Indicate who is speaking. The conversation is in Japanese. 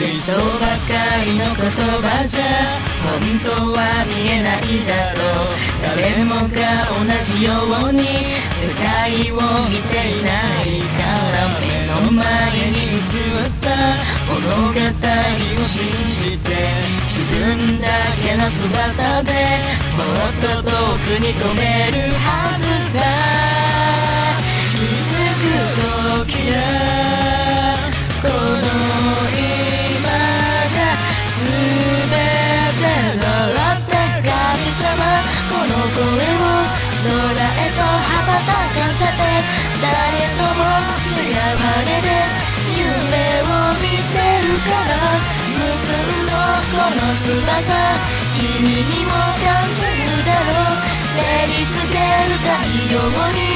Speaker 1: 嘘ばかりの言葉じゃ本当は見えないだろう。誰もが同じように世界を見ていないから目の前に映った物語を信じて自分だけの翼でもっと遠くに飛べるはず。てだって神様この声を空へと羽ばたかせて誰とも違う羽で夢を見せるから無数のこの翼君にも感じるだろう。照りつける太陽に